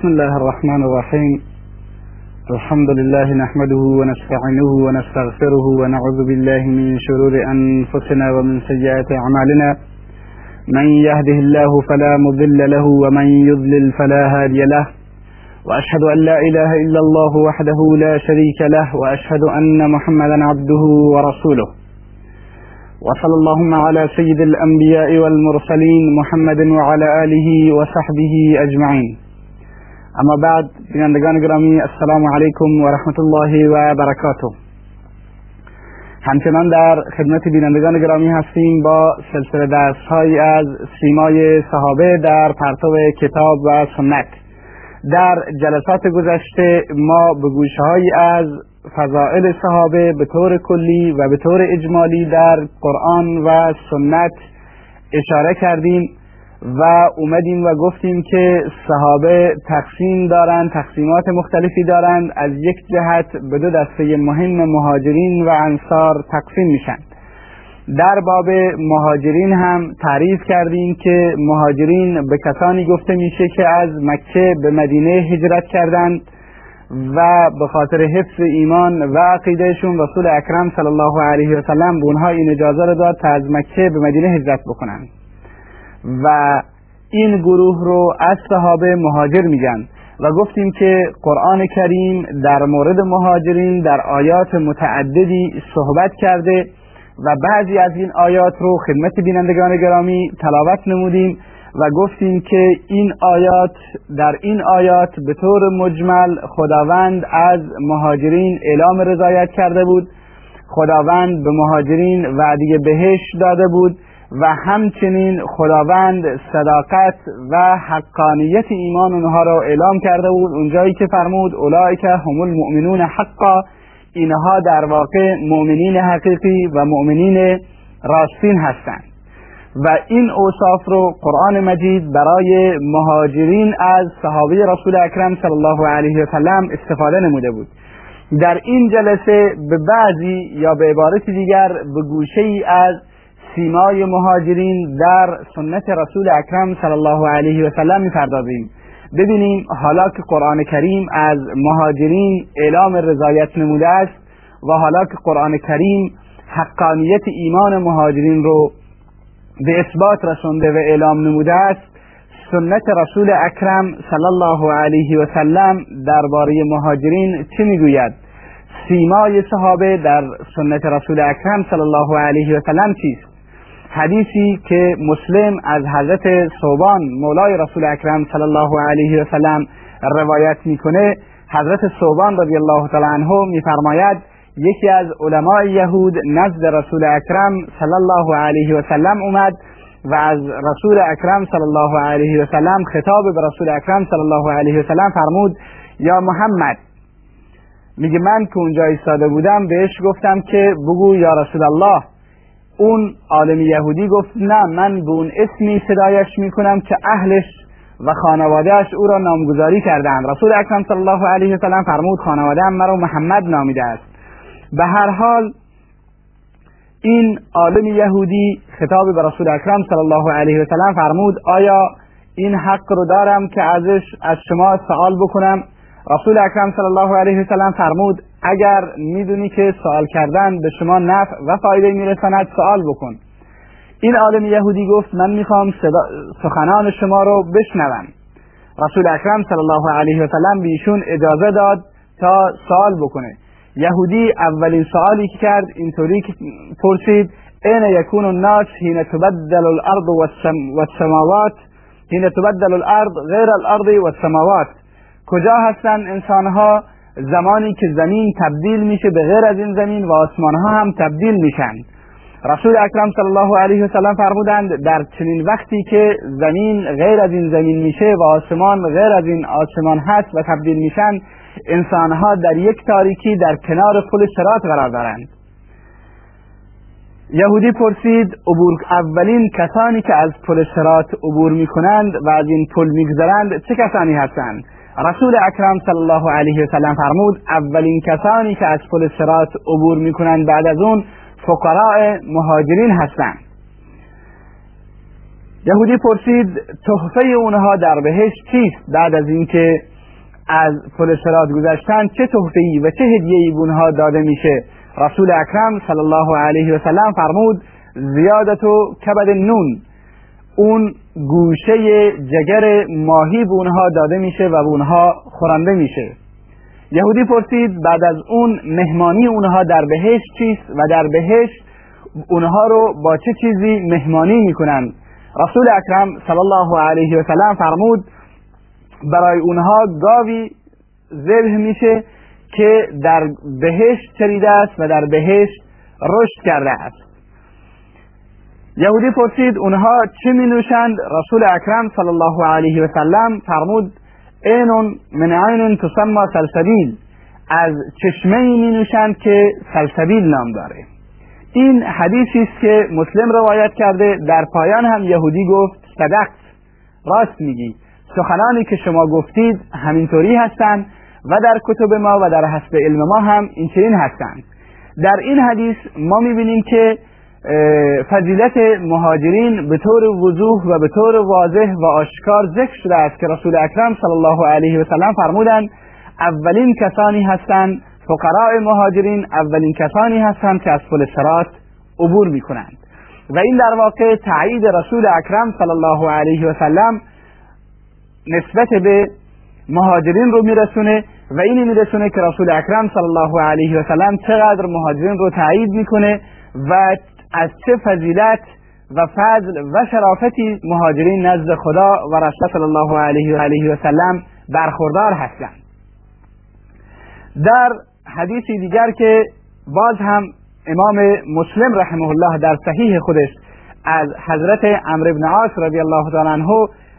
بسم الله الرحمن الرحيم. الحمد لله نحمده ونستعينه ونستغفره ونعوذ بالله من شرور أنفسنا ومن سيئات أعمالنا. من يهده الله فلا مضل له ومن يضلل فلا هادي له. وأشهد أن لا إله إلا الله وحده لا شريك له وأشهد أن محمدا عبده ورسوله. وصلى اللهم على سيد الأنبياء والمرسلين محمد وعلى آله وصحبه أجمعين. اما بعد بینندگان گرامی السلام علیکم و رحمت الله و برکاته همچنان در خدمت بینندگان گرامی هستیم با سلسله درس های از سیمای صحابه در پرتو کتاب و سنت در جلسات گذشته ما به گوشه از فضائل صحابه به طور کلی و به طور اجمالی در قرآن و سنت اشاره کردیم و اومدیم و گفتیم که صحابه تقسیم دارند تقسیمات مختلفی دارند از یک جهت به دو دسته مهم مهاجرین و انصار تقسیم میشن. در باب مهاجرین هم تعریف کردیم که مهاجرین به کسانی گفته میشه که از مکه به مدینه هجرت کردند و به خاطر حفظ ایمان و عقیدهشون رسول اکرم صلی الله علیه و سلم به اونها این اجازه رو داد تا از مکه به مدینه هجرت بکنند. و این گروه رو از صحابه مهاجر میگن و گفتیم که قرآن کریم در مورد مهاجرین در آیات متعددی صحبت کرده و بعضی از این آیات رو خدمت بینندگان گرامی تلاوت نمودیم و گفتیم که این آیات در این آیات به طور مجمل خداوند از مهاجرین اعلام رضایت کرده بود خداوند به مهاجرین وعده بهشت داده بود و همچنین خداوند صداقت و حقانیت ایمان اونها را اعلام کرده بود. اونجایی که فرمود اولئک هم المؤمنون حقا. اینها در واقع مؤمنین حقیقی و مؤمنین راستین هستند. و این اوصاف رو قرآن مجید برای مهاجرین از صحابه رسول اکرم صلی الله علیه و سلم استفاده نموده بود. در این جلسه به بعضی یا به عبارت دیگر به گوشه ای از سیمای مهاجرین در سنت رسول اکرم صلی الله علیه و سلم می‌پردازیم. ببینیم حالا که قرآن کریم از مهاجرین اعلام رضایت نموده است و حالا که قرآن کریم حقانیت ایمان مهاجرین رو به اثبات رسونده و اعلام نموده است سنت رسول اکرم صلی الله علیه و سلم درباره مهاجرین چه می‌گوید؟ سیمای صحابه در سنت رسول اکرم صلی الله علیه و سلم چیست؟ حدیثی که مسلم از حضرت صوبان مولای رسول اکرم صلی الله علیه و سلم روایت می‌کنه حضرت صوبان رضی الله تعالی عنه میفرماید یکی از علماء یهود نزد رسول اکرم صلی الله علیه و سلم اومد و از رسول اکرم صلی الله علیه و سلم خطاب به رسول اکرم صلی الله علیه و سلم فرمود یا محمد. میگه من که اونجا ایستاده بودم بهش گفتم که بگو یا رسول الله. اون عالم یهودی گفت نه من به اون اسمی صدایش می‌کنم که اهلش و خانوادهش او را نامگذاری کردند رسول اکرم صلی الله علیه و سلم فرمود خانواده هم مرا محمد نامیده است. به هر حال این عالم یهودی خطاب به رسول اکرم صلی الله علیه و سلم فرمود آیا این حق رو دارم که ازش از شما سوال بکنم؟ رسول اکرم صلی الله علیه و سلم فرمود اگر می‌دونی که سوال کردن به شما نفع و فایده میرساند سوال بکن. این عالم یهودی گفت من می‌خوام سخنان شما رو بشنوم. رسول اکرم صلی الله علیه و سلم به ایشون اجازه داد تا سوال بکنه. یهودی اولین سوالی که کرد اینطوری پرسید این یکون الناس حین تبدل الارض والسماوات حین تبدل الارض غیر الارض والسماوات کجا هستند انسانها؟ زمانی که زمین تبدیل میشه به غیر از این زمین و آسمان ها هم تبدیل میشن. رسول اکرم صلی الله علیه و سلم فرمودند در چنین وقتی که زمین غیر از این زمین میشه و آسمان غیر از این آسمان هست و تبدیل میشن انسانها در یک تاریکی در کنار پل سرات قرار دارند. یهودی پرسید عبور اولین کسانی که از پل سرات عبور می‌کنند و از این پل میگذرند چه کسانی هستند؟ رسول اکرم صلی الله علیه و سلم فرمود اولین کسانی که از پل سرات عبور می‌کنند بعد از اون فقراء مهاجرین هستند. یهودی پرسید تحفه اونها در بهشت چیست؟ بعد از اینکه از پل سرات گذشتن چه تحفه‌ای و چه هدیه‌ای به اونها داده میشه؟ رسول اکرم صلی الله علیه و سلم فرمود زیادت و کبد نون. اون گوشه جگر ماهی به اونها داده میشه و به اونها خورنده میشه. یهودی پرسید بعد از اون مهمانی اونها در بهشت چیست و در بهشت اونها رو با چه چیزی مهمانی می‌کنن؟ رسول اکرم صلی الله علیه و سلم فرمود برای اونها گاوی ذبح میشه که در بهشت چریده است و در بهشت رشد کرده است. یهودی پرسید اونها چه می نوشند رسول اکرم صلی الله علیه و سلم فرمود اینون من عین تسمى سلسبیل. از چشمه می نوشند که سلسبیل نام داره. این حدیثی است که مسلم روایت کرده در پایان هم یهودی گفت صدقت راست میگی. سخنانی که شما گفتید همینطوری هستند و در کتب ما و در حسب علم ما هم این چنین هستند. در این حدیث ما می‌بینیم که فضیلت مهاجرین به طور وضوح و به طور واضح و آشکار ذکر شده است که رسول اکرم صلی الله علیه و سلم فرمودند اولین کسانی هستند فقراء مهاجرین اولین کسانی هستند که از پل سرات عبور می کنند و این در واقع تایید رسول اکرم صلی الله علیه و سلم نسبت به مهاجرین رو میرسونه و اینی میرسونه که رسول اکرم صلی الله علیه و سلم چقدر مهاجرین رو تایید می‌کنه و از چه فضیلت و فضل و شرافتی مهاجرین نزد خدا و رسول صلی الله علیه و علیه و سلم برخوردار هستند. در حدیثی دیگر که باز هم امام مسلم رحمه الله در صحیح خودش از حضرت عمرو بن عاص رضی الله تعالی عنه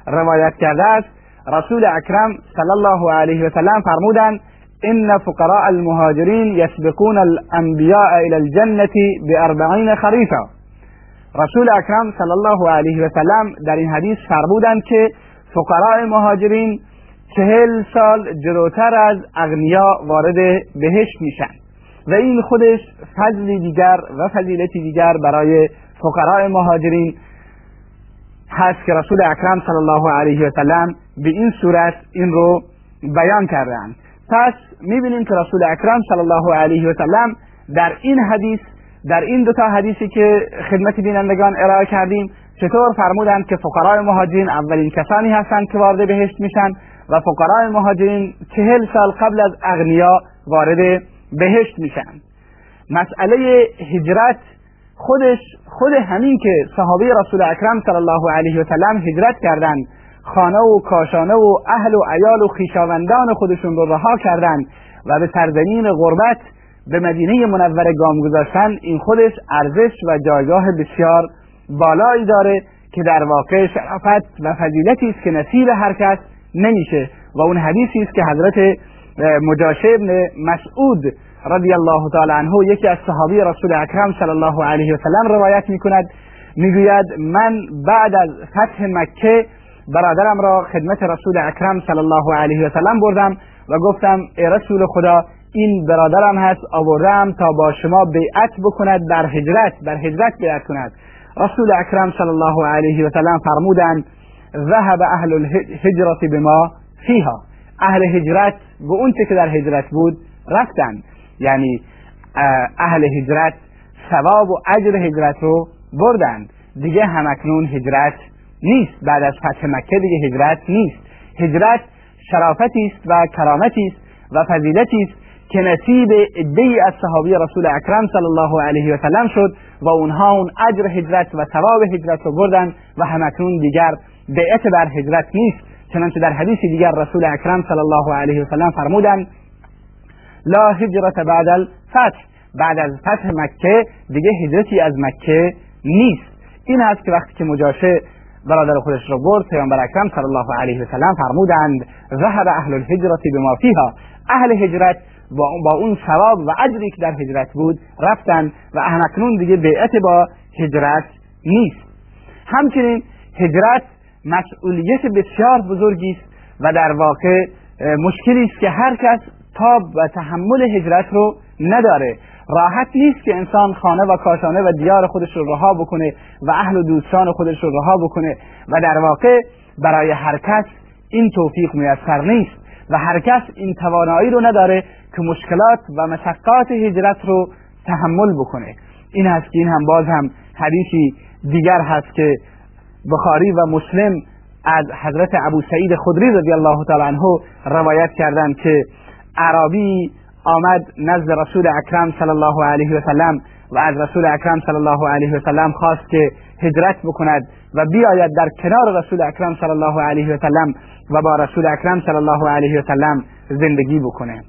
روایت کرده است رسول اکرم صلی الله علیه و سلم فرمودند ان فقراء المهاجرین یسبقون الانبیاء الى الجنه باربعین خریفا رسول اکرم صلی الله علیه و سلم در این حدیث فرمودند که فقراء مهاجرین چهل سال جلوتر از اغنیا وارد بهشت میشن و این خودش فضلی دیگر و فضیلتی دیگر برای فقراء مهاجرین هست که رسول اکرم صلی الله علیه و سلم به این صورت این رو بیان کردند پس می‌بینیم که رسول اکرم صلی الله علیه و سلم در این حدیث در این دو تا حدیثی که خدمت بینندگان ارائه کردیم چطور فرمودند که فقراء مهاجرین اولین کسانی هستند که وارد بهشت میشن و فقراء مهاجرین چهل سال قبل از اغنیا وارد بهشت میشن. مسئله هجرت خودش خود همین که صحابه رسول اکرم صلی الله علیه و سلم هجرت کردند خانه و کاشانه و اهل و عیال و خیشاوندان خودشون رو رها کردند و به سرزمین غربت به مدینه منوره گام گذاشتن این خودش ارزش و جایگاه بسیار بالایی داره که در واقع شرافت و فضیلتی است که نصیب هر کس نمیشه و اون حدیثی است که حضرت مجاشه ابن مسعود رضی الله تعالی عنه یکی از صحابی رسول اکرم صلی الله علیه و سلم روایت می‌کند می‌گوید من بعد از فتح مکه برادرم را خدمت رسول اکرم صلی الله علیه و سلم بردم و گفتم ای رسول خدا این برادرم هست آوردم تا با شما بیعت بکند در هجرت در هجرت بیعت کند. رسول اکرم صلی الله علیه و سلم فرمودند ذهب اهل الهجرت بما فیها. اهل هجرت به اون که در هجرت بود رفتند یعنی اهل هجرت ثواب و اجر هجرت رو بردند. دیگه همکنون هجرت نیست بعد از فتح مکه دیگه هجرت نیست. هجرت شرافتی است و کرامتی است و فضیلتی است که نصیب عدهای از صحابی رسول اکرم صلی الله علیه و سلم شد و اونها اون اجر هجرت و ثواب هجرت رو بردن و همکنون دیگر بیعت بر هجرت نیست. چنانچه در حدیث دیگر رسول اکرم صلی الله علیه و سلم فرمودند لا هجرت بعد الفتح. بعد از فتح مکه دیگه هجرتی از مکه نیست. این است که وقتی که مجاشه برادر خودش رو برد پیامبر اکرم صلی الله علیه و سلم فرمودند ذهب اهل الهجرت بما فیها. اهل هجرت با اون ثواب و اجری که در هجرت بود رفتن و اهنکنون دیگه بیعت با هجرت نیست. همچنین هجرت مسئولیت بسیار بزرگی است و در واقع مشکلی است که هر کس تاب و تحمل هجرت رو نداره. راحت نیست که انسان خانه و کاشانه و دیار خودش رو رها بکنه و اهل و دوستان خودش رو رها بکنه. و در واقع برای هر کس این توفیق میسر نیست و هر کس این توانایی رو نداره که مشکلات و مشقات هجرت رو تحمل بکنه. این هست که این هم باز هم حدیثی دیگر هست که بخاری و مسلم از حضرت ابو سعید خدری رضی الله تعالی عنه روایت کردند که عربی آمد نزد رسول اکرم صلی الله علیه و سلم و از رسول اکرم صلی الله علیه و سلم خواست که هجرت بکند و بیاید در کنار رسول اکرم صلی الله علیه و سلم و با رسول اکرم صلی الله علیه و سلم زندگی بکنه.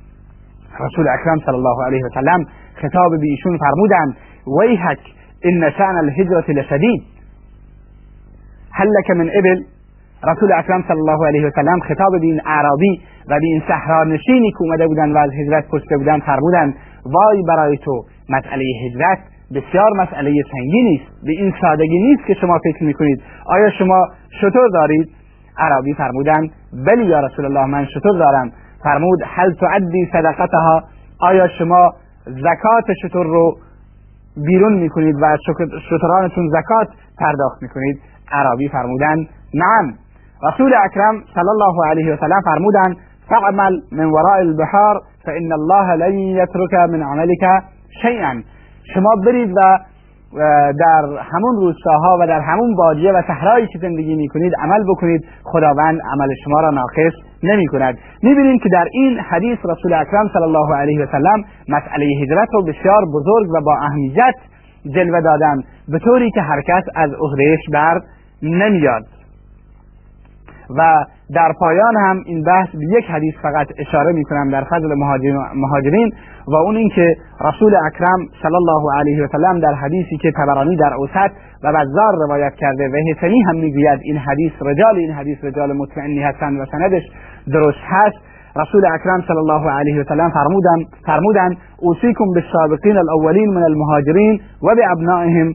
رسول اکرم صلی الله علیه و سلم خطاب به ایشون فرمودند ویحک ان شأن الهجرة لشدید. هل لك من ابل؟ رسول اکرم صلی الله علیه و سلم خطاب به این اعرابی و به این صحرانشینی که اومده بودن و از هجرت پشته بودن فرمودند وای برای تو مسئله هجرت بسیار مسئله سنگینی است به این سادگی نیست که شما فکر می‌کنید. آیا شما شطور دارید؟ عربی فرمودند بلی یا رسول الله من شطور دارم. فرمود هل تعدی صدقتها؟ آیا شما زکات شطور رو بیرون می‌کنید و شطرانتون زکات پرداخت می‌کنید؟ عربی فرمودند نعم. رسول اکرم صلی الله علیه و سلم فرمودند فعمل من وراء البحار فان الله لن يترك من عملك شیئا. شما برید و در همون روستاها و در همون بادیه و صحرایی که زندگی می‌کنید عمل بکنید. خداوند عمل شما را ناقص نمی کند می‌بینیم که در این حدیث رسول اکرم صلی الله علیه و سلم مسئله هجرت رو بسیار بزرگ و با اهمیت جلوه دادن به طوری که هر کس از عهدهش بر نمیاد. و در پایان هم این بحث به یک حدیث فقط اشاره می کنم در فضل مهاجرین و اون اینکه رسول اکرم صلی الله علیه و سلم در حدیثی که تبرانی در اوسط و بزار روایت کرده و حسنی هم می‌گوید این حدیث رجال این حدیث رجال مطمئنی هستند و سندش درست هست. رسول اکرم صلی الله علیه و سلم فرمودن فرمودن اوصیکم بالسابقین الاولین من المهاجرین و بابنائهم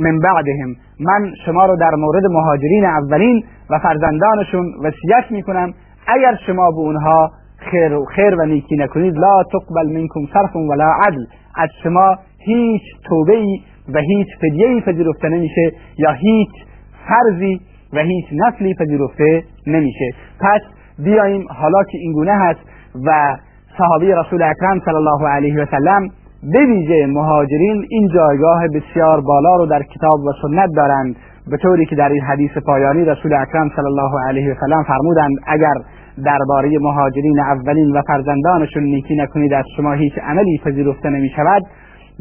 من بعدهم. من شما رو در مورد مهاجرین اولین و فرزندانشون وصیت می‌کنم اگر شما به اونها خیر و خیر و نیکی نکنید لا تقبل منکم صرف ولا عدل. از شما هیچ توبه ای و هیچ فدیه ای پذیرفته نمیشه یا هیچ فرضی و هیچ نسلی پذیرفته نمیشه. پس بیاییم حالا که اینگونه هست و صحابی رسول اکرم صلی الله علیه و سلم به ویژه مهاجرین این جایگاه بسیار بالا رو در کتاب و سنت دارند. به طوری که در این حدیث پایانی رسول اکرم صلی الله علیه و سلم فرمودند اگر درباره مهاجرین اولین و فرزندانشون نیکی نکنید از شما هیچ عملی پذیرفته نمی شود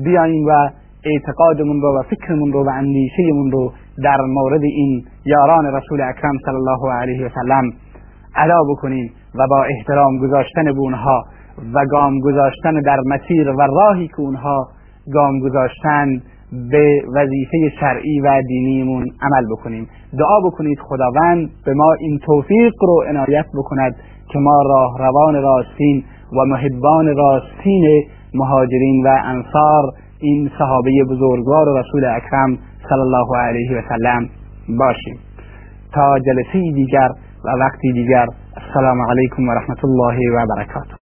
بیاییم و اعتقادمون رو و فکرمون رو و اندیشهمون رو در مورد این یاران رسول اکرم صلی الله علیه و سلم ادا بکنیم و با احترام گذاشتن به اونها و گام گذاشتن در مسیر و راهی که اونها گام گذاشتن به وظیفه شرعی و دینیمون عمل بکنیم. دعا بکنید خداوند به ما این توفیق رو عنایت بکند که ما راه روان راستین و محبان راستین مهاجرین و انصار این صحابه بزرگوار رسول اکرم صلی الله علیه و سلم باشیم. تا جلسه دیگر و وقتی دیگر السلام علیکم و رحمت الله و برکاته.